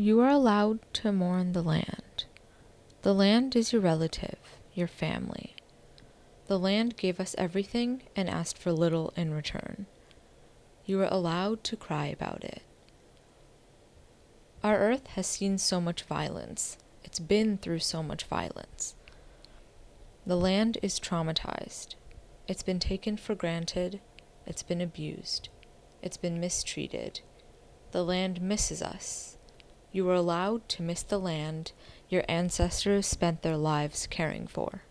You are allowed to mourn the land. The land is your relative, your family. The land gave us everything and asked for little in return. You are allowed to cry about it. Our earth has seen so much violence. It's been through so much violence. The land is traumatized. It's been taken for granted. It's been abused. It's been mistreated. The land misses us you were allowed to miss the land your ancestors spent their lives caring for.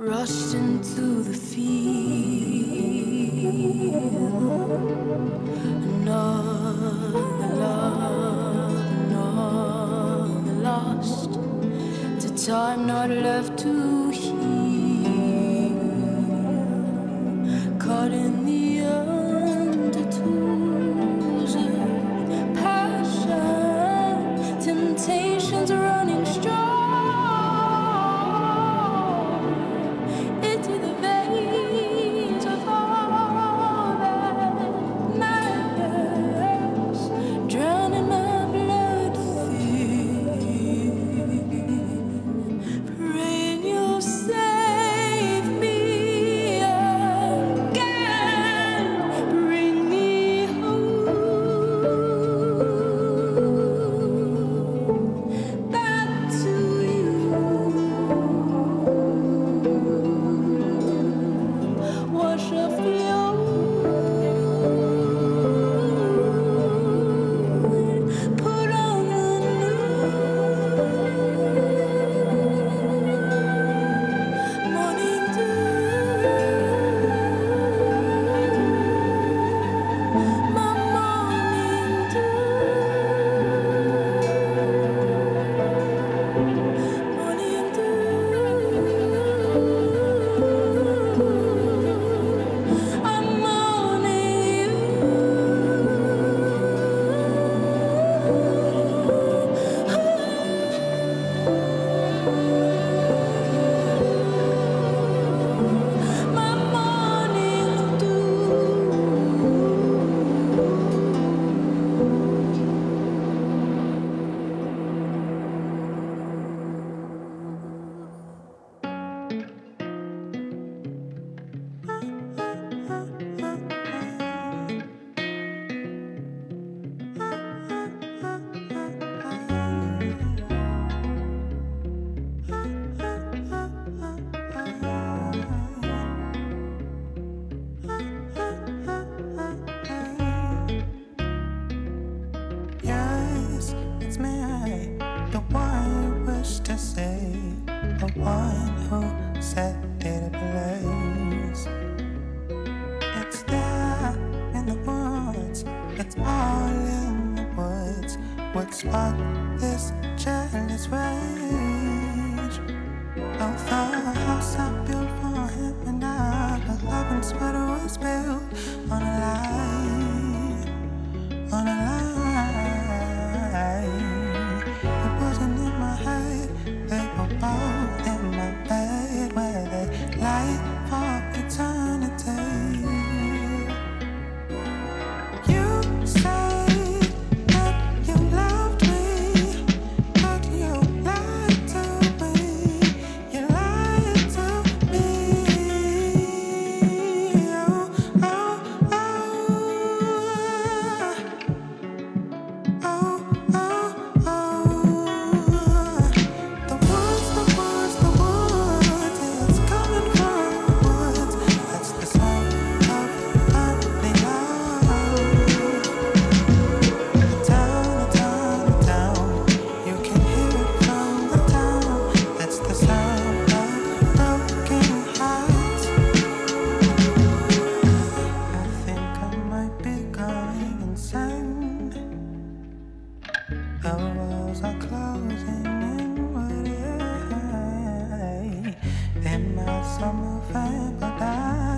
rushed into the field. Another love, another lost. The time not left to heal. summer vibe, but I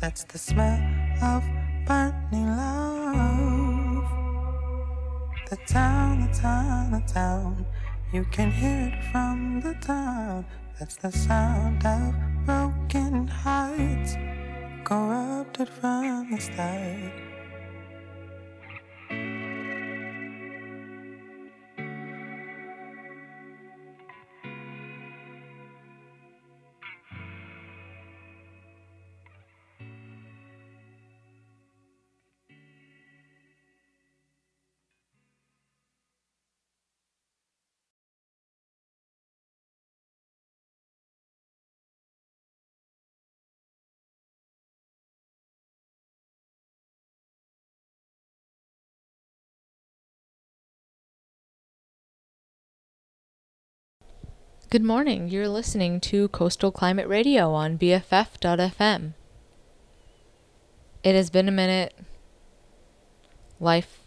That's the smell of burning love. The town, the town, the town. You can hear it from the town. That's the sound of broken hearts, corrupted from the start. Good morning. You're listening to Coastal Climate Radio on BFF.fm. It has been a minute. Life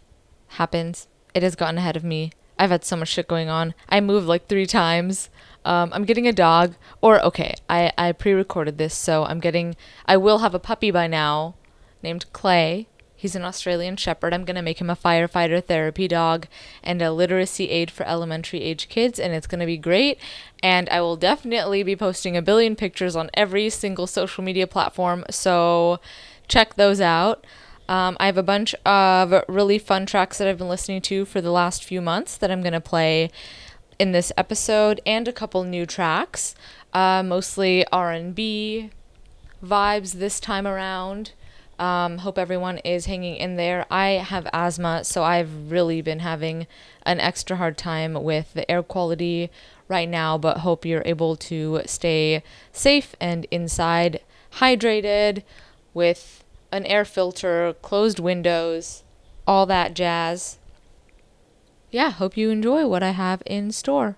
happens. It has gotten ahead of me. I've had so much shit going on. I moved like three times. Um, I'm getting a dog. Or, okay, I, I pre recorded this, so I'm getting. I will have a puppy by now named Clay. He's an Australian Shepherd. I'm going to make him a firefighter therapy dog and a literacy aid for elementary age kids, and it's going to be great. And I will definitely be posting a billion pictures on every single social media platform, so check those out. Um, I have a bunch of really fun tracks that I've been listening to for the last few months that I'm going to play in this episode, and a couple new tracks, uh, mostly R&B vibes this time around. Um, hope everyone is hanging in there. I have asthma, so I've really been having an extra hard time with the air quality right now, but hope you're able to stay safe and inside, hydrated, with an air filter, closed windows, all that jazz. Yeah, hope you enjoy what I have in store.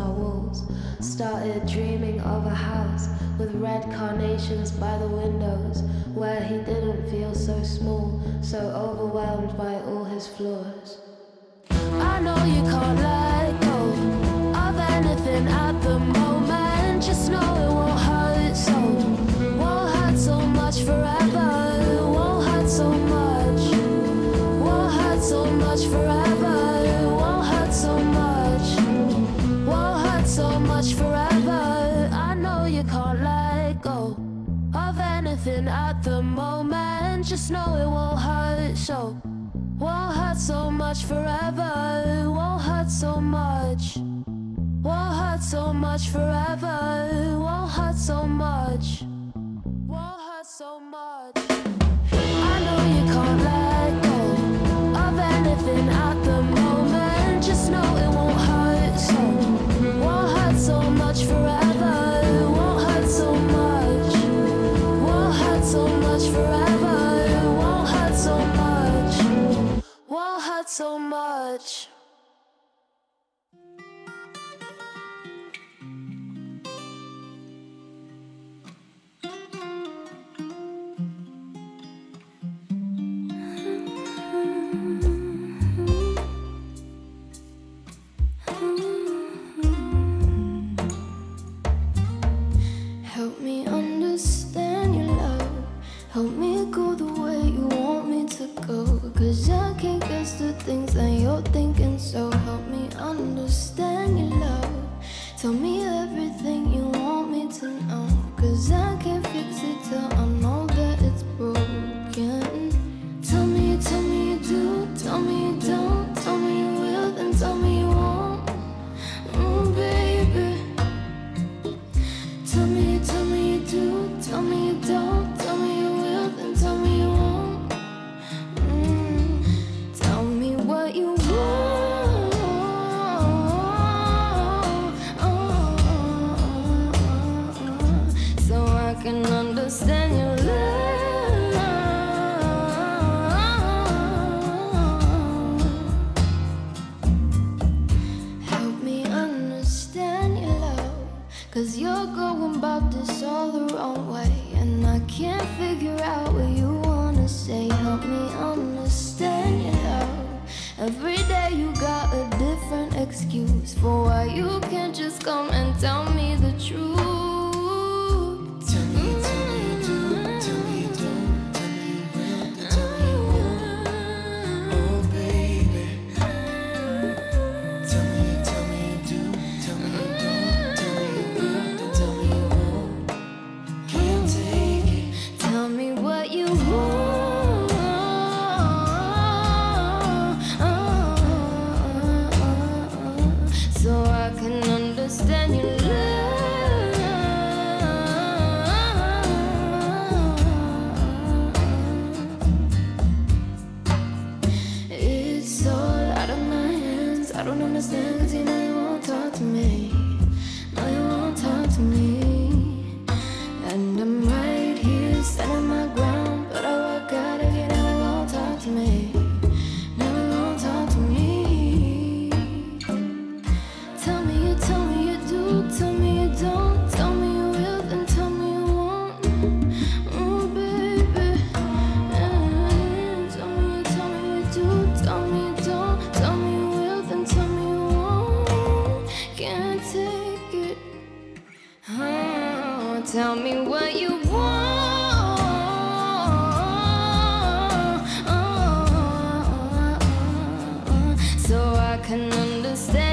My walls. Started dreaming of a house with red carnations by the windows, where he didn't feel so small, so overwhelmed by all his flaws. I know you can't let go of anything at the moment, just know it won't hurt so, much forever, won't hurt so much, won't hurt so much forever. At the moment. Just know it won't hurt so. Won't hurt so much forever. Won't hurt so much. Won't hurt so much forever. Won't hurt so much. Forever. It won't hurt so much. Won't hurt so much. Cause I can't guess the things that you're thinking. So help me understand your love. Tell me everything you want me to know. Cause I can't fix it till I sunbeam, sunbeam,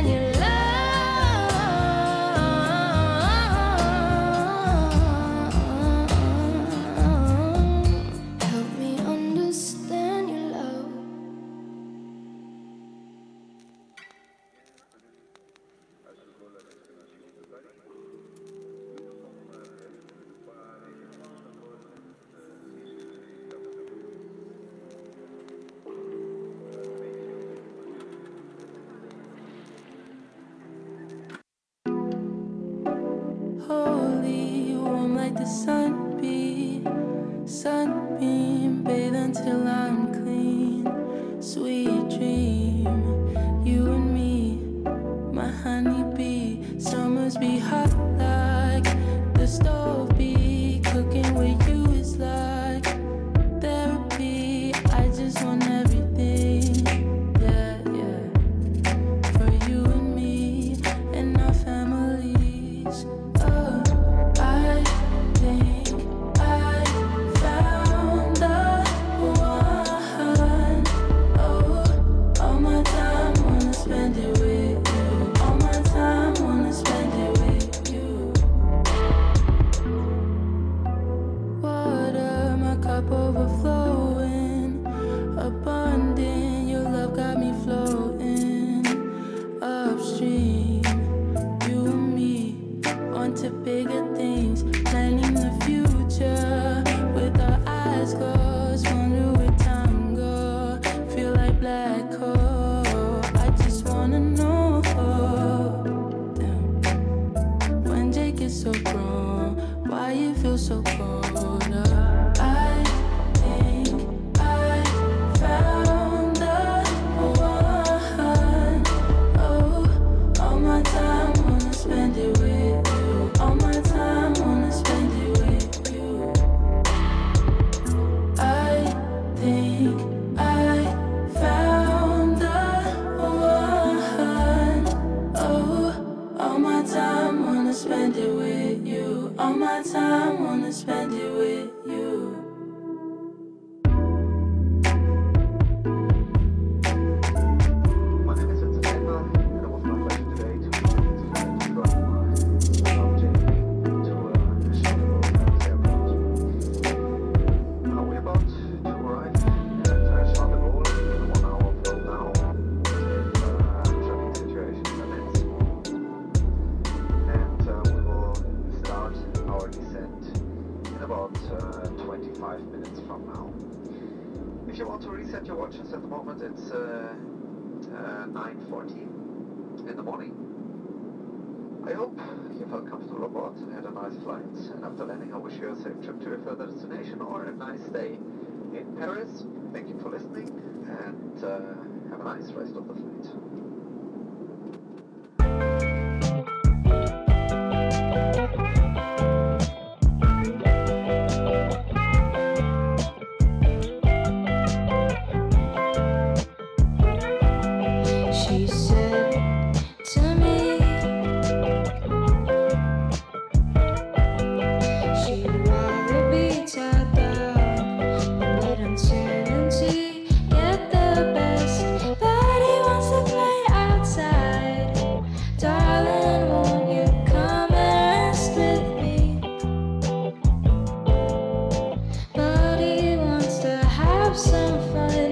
Some fire.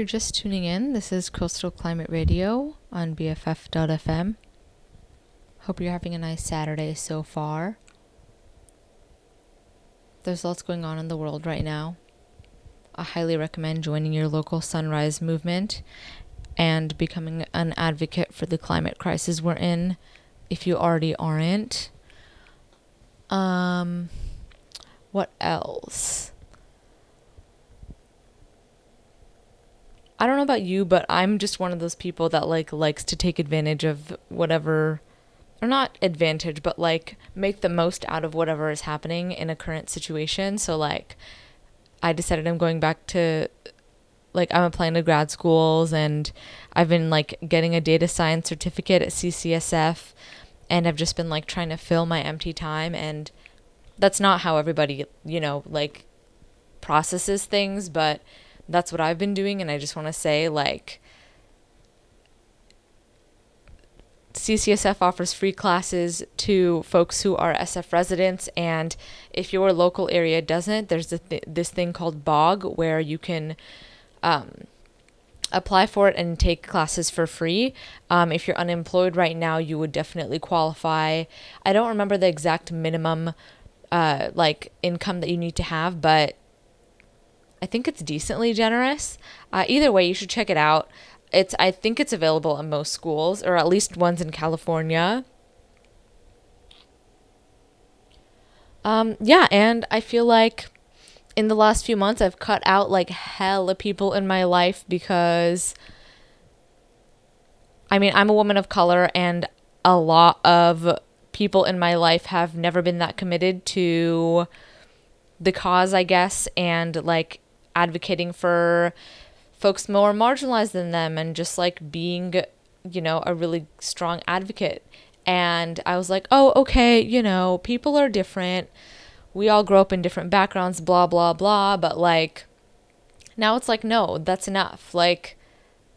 You're just tuning in, this is Coastal Climate Radio on BFF.fm. Hope you're having a nice Saturday so far. There's lots going on in the world right now. I highly recommend joining your local sunrise movement and becoming an advocate for the climate crisis we're in if you already aren't. Um, what else? I don't know about you, but I'm just one of those people that like likes to take advantage of whatever or not advantage, but like make the most out of whatever is happening in a current situation. So like I decided I'm going back to like I'm applying to grad schools and I've been like getting a data science certificate at CCSF and I've just been like trying to fill my empty time and that's not how everybody, you know, like processes things, but that's what I've been doing. And I just want to say, like, CCSF offers free classes to folks who are SF residents. And if your local area doesn't, there's th- this thing called BOG where you can. Um, apply for it and take classes for free. Um, if you're unemployed right now, you would definitely qualify. I don't remember the exact minimum uh, like income that you need to have, but I think it's decently generous. Uh, either way, you should check it out. It's I think it's available in most schools, or at least ones in California. Um, yeah, and I feel like in the last few months I've cut out like hella people in my life because I mean, I'm a woman of color and a lot of people in my life have never been that committed to the cause, I guess, and like advocating for folks more marginalized than them and just like being, you know, a really strong advocate. And I was like, oh, okay, you know, people are different. We all grow up in different backgrounds, blah, blah, blah. But like, now it's like, no, that's enough. Like,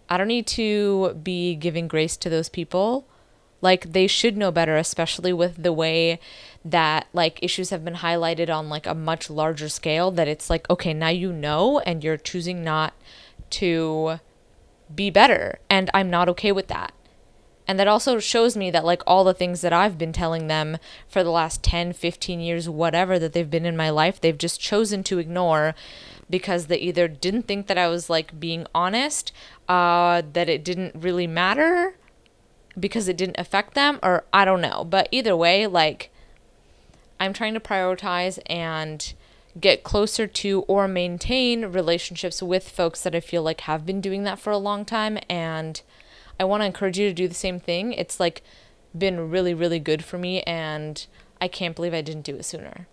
I don't need to be giving grace to those people. Like they should know better, especially with the way that like issues have been highlighted on like a much larger scale that it's like, okay, now you know and you're choosing not to be better and I'm not okay with that. And that also shows me that like all the things that I've been telling them for the last 10, 15 years, whatever that they've been in my life, they've just chosen to ignore because they either didn't think that I was like being honest, uh, that it didn't really matter because it didn't affect them, or I don't know. But either way, like I'm trying to prioritize and get closer to or maintain relationships with folks that I feel like have been doing that for a long time. And I want to encourage you to do the same thing. It's like been really, really good for me, and I can't believe I didn't do it sooner.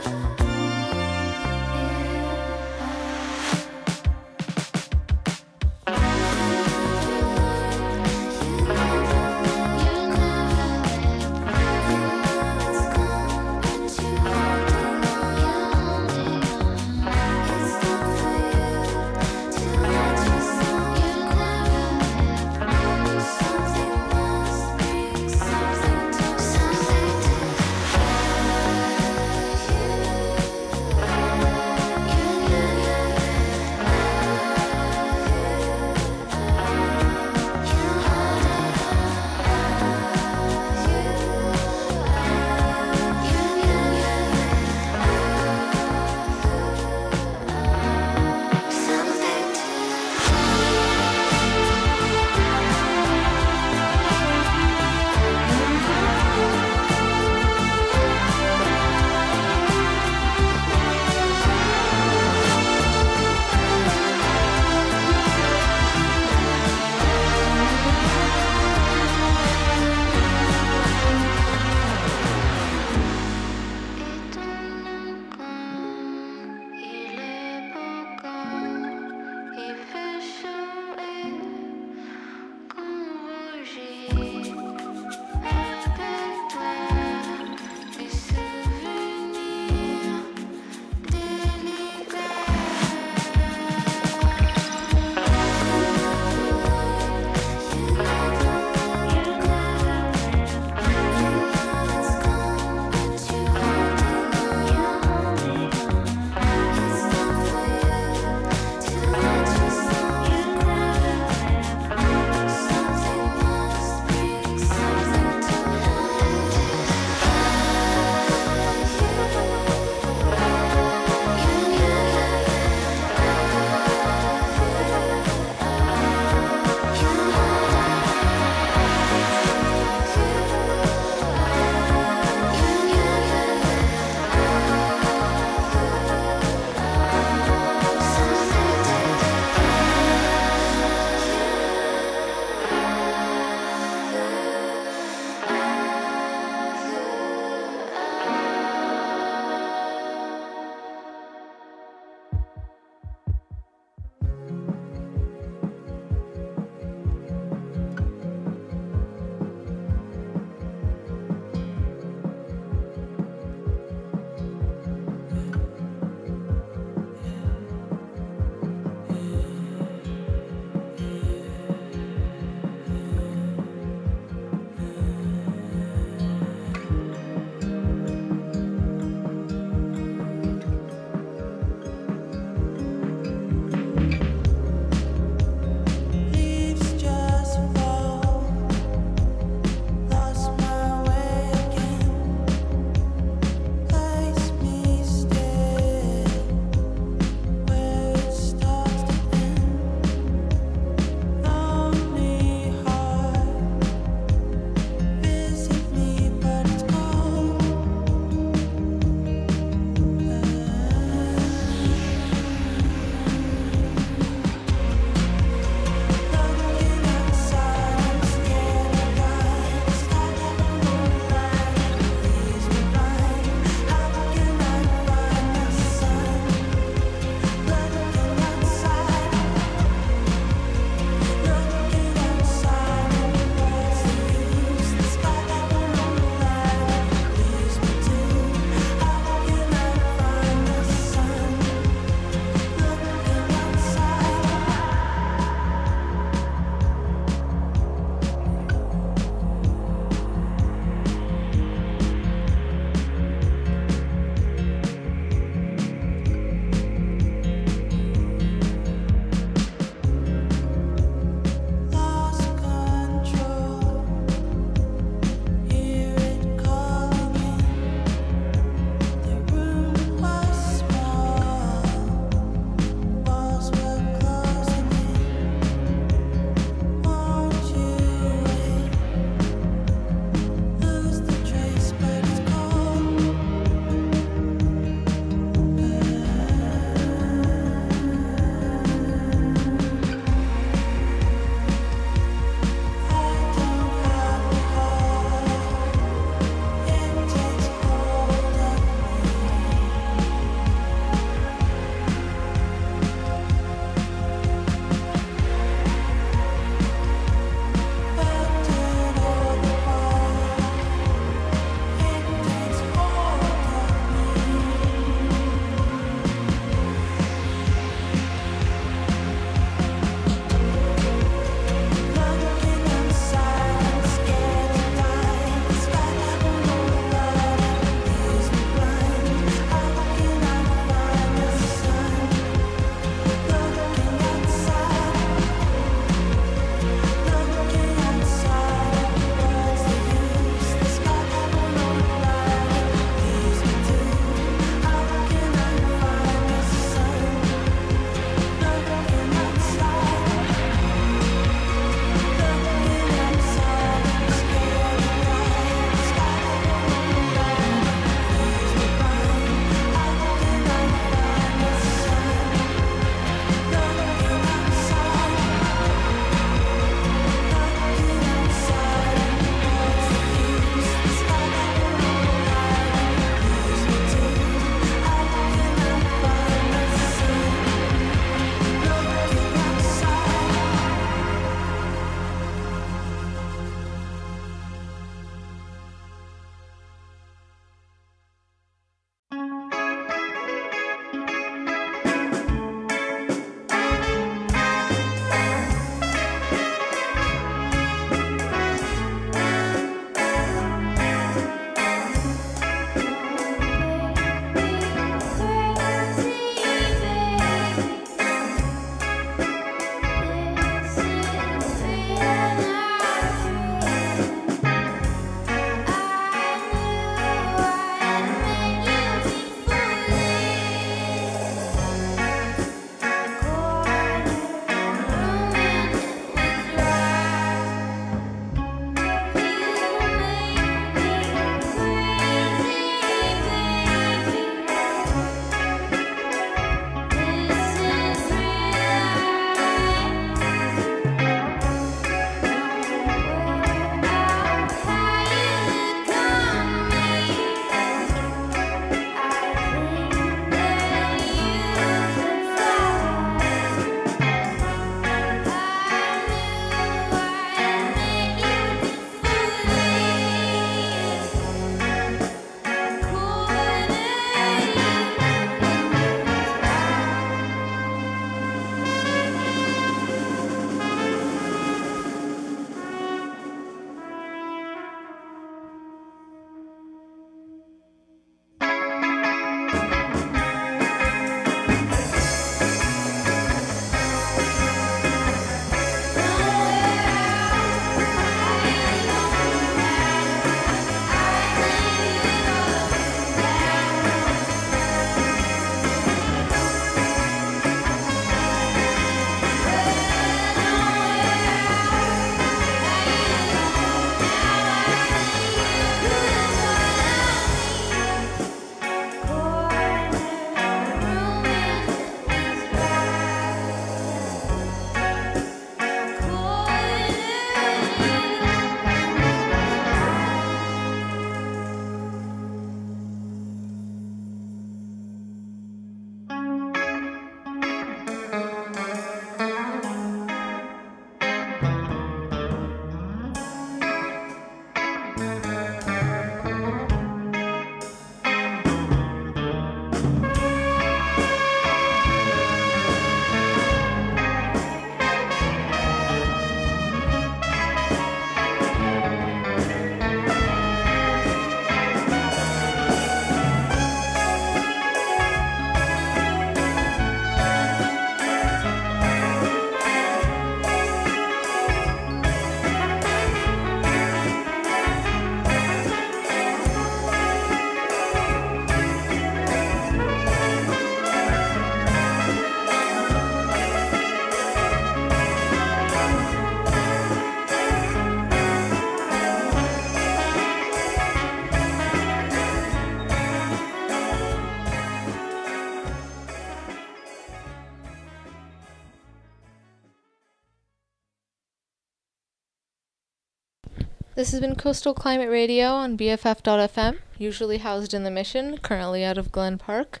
This has been Coastal Climate Radio on BFF.fm, usually housed in the Mission, currently out of Glen Park.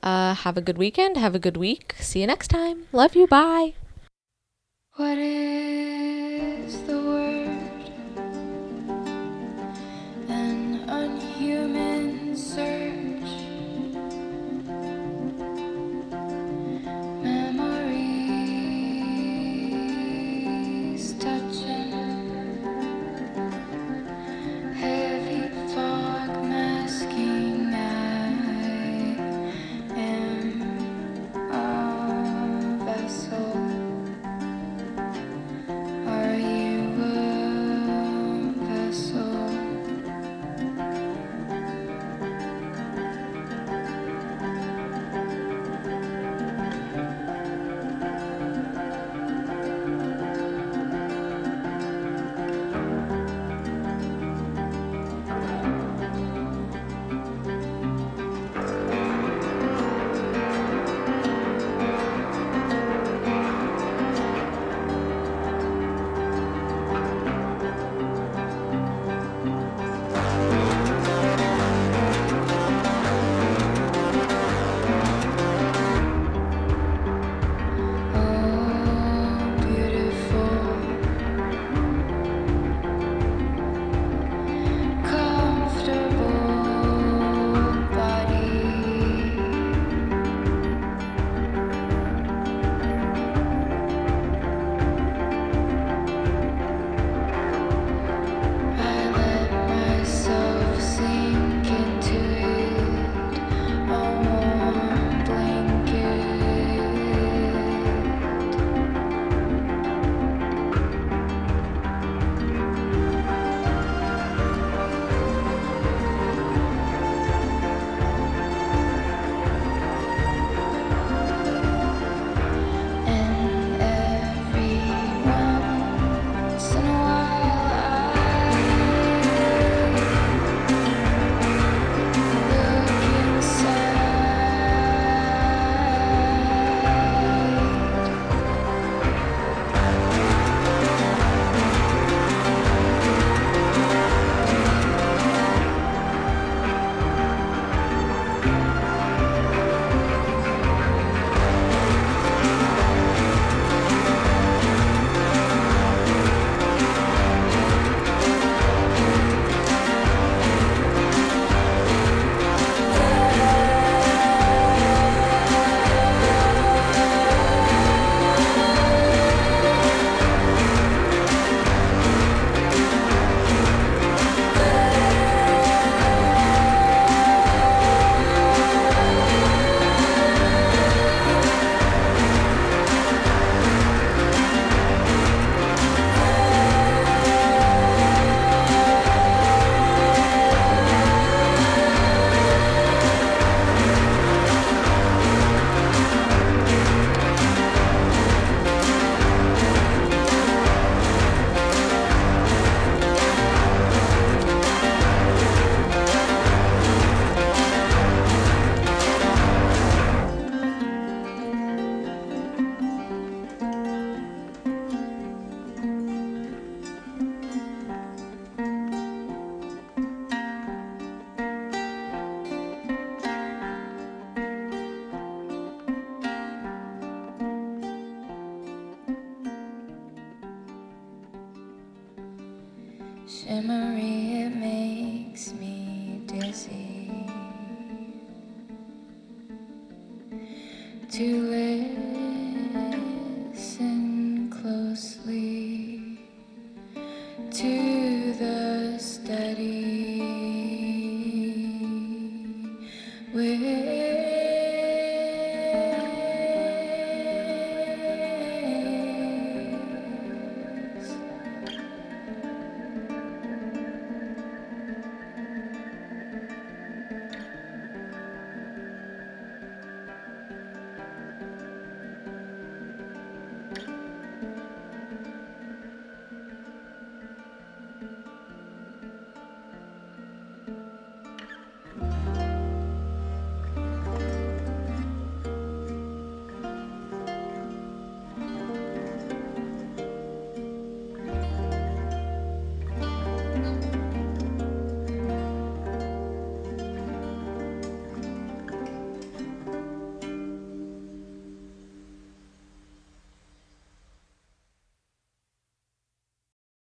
Uh, have a good weekend. Have a good week. See you next time. Love you. Bye. What is the word?